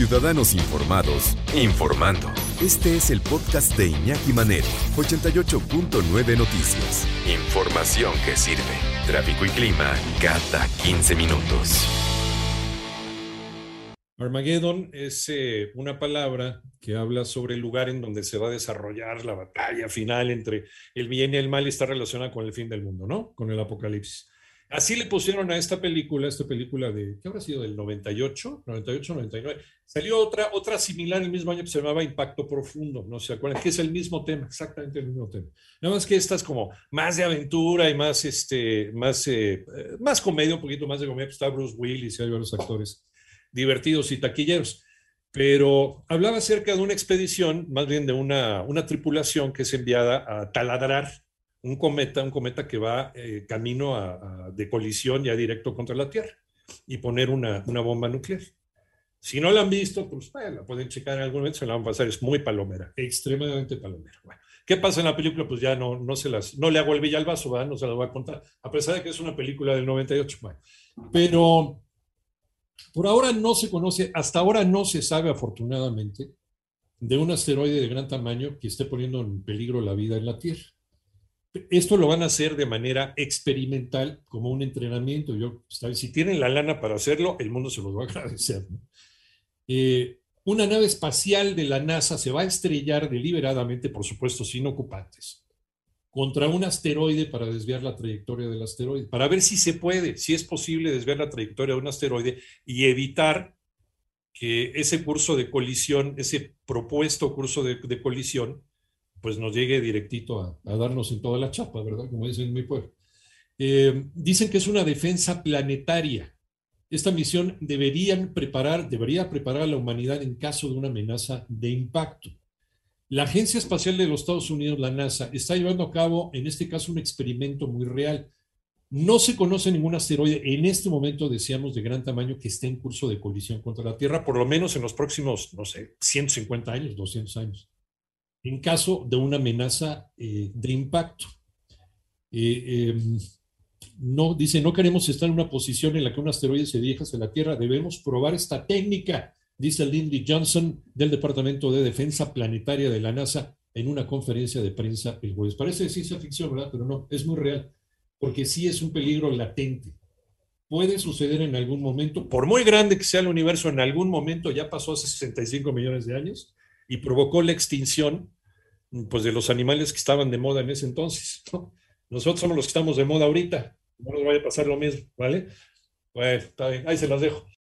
Ciudadanos Informados, informando. Este es el podcast de Iñaki Manero, 88.9 Noticias. Información que sirve. Tráfico y clima cada 15 minutos. Armageddon es eh, una palabra que habla sobre el lugar en donde se va a desarrollar la batalla final entre el bien y el mal y está relacionada con el fin del mundo, ¿no? Con el apocalipsis. Así le pusieron a esta película, esta película de, ¿qué habrá sido? Del 98, 98, 99. Salió otra, otra similar el mismo año que se llamaba Impacto Profundo, ¿no se acuerdan? Que es el mismo tema, exactamente el mismo tema. Nada más que esta es como más de aventura y más, este, más, eh, más comedia, un poquito más de comedia. Pues está Bruce Willis y hay varios actores divertidos y taquilleros. Pero hablaba acerca de una expedición, más bien de una, una tripulación que es enviada a taladrar un cometa, un cometa que va eh, camino a, de colisión ya directo contra la Tierra y poner una, una bomba nuclear. Si no la han visto, pues la pueden checar en algún momento, se la van a pasar, es muy palomera, extremadamente palomera. ¿qué pasa en la película? Pues ya no, no se las, no le hago el villa ¿verdad? no se las voy a contar, a pesar de que es una película del 98. Bueno, pero por ahora no se conoce, hasta ahora no se sabe afortunadamente de un asteroide de gran tamaño que esté poniendo en peligro la vida en la Tierra. Esto lo van a hacer de manera experimental, como un entrenamiento. Yo, si tienen la lana para hacerlo, el mundo se los va a agradecer. Eh, una nave espacial de la NASA se va a estrellar deliberadamente, por supuesto, sin ocupantes, contra un asteroide para desviar la trayectoria del asteroide, para ver si se puede, si es posible desviar la trayectoria de un asteroide y evitar que ese curso de colisión, ese propuesto curso de, de colisión, pues nos llegue directito a, darnos en toda la chapa, ¿verdad? Como dicen en mi pueblo. Eh, dicen que es una defensa planetaria. Esta misión deberían preparar, debería preparar a la humanidad en caso de una amenaza de impacto. La Agencia Espacial de los Estados Unidos, la NASA, está llevando a cabo, en este caso, un experimento muy real. No se conoce ningún asteroide en este momento, decíamos, de gran tamaño que esté en curso de colisión contra la Tierra, por lo menos en los próximos, no sé, 150 años, 200 años en caso de una amenaza eh, de impacto. Eh, em, no, dice, no queremos estar en una posición en la que un asteroide se dirija hacia la Tierra, debemos probar esta técnica, dice Lindy Johnson del Departamento de Defensa Planetaria de la NASA en una conferencia de prensa el jueves. Parece ciencia ficción, ¿verdad? Pero no, es muy real, porque sí es un peligro latente. Puede suceder en algún momento, por muy grande que sea el universo, en algún momento, ya pasó hace 65 millones de años, y provocó la extinción pues, de los animales que estaban de moda en ese entonces. Nosotros somos los que estamos de moda ahorita. No nos vaya a pasar lo mismo, ¿vale? Está bien, ahí se las dejo.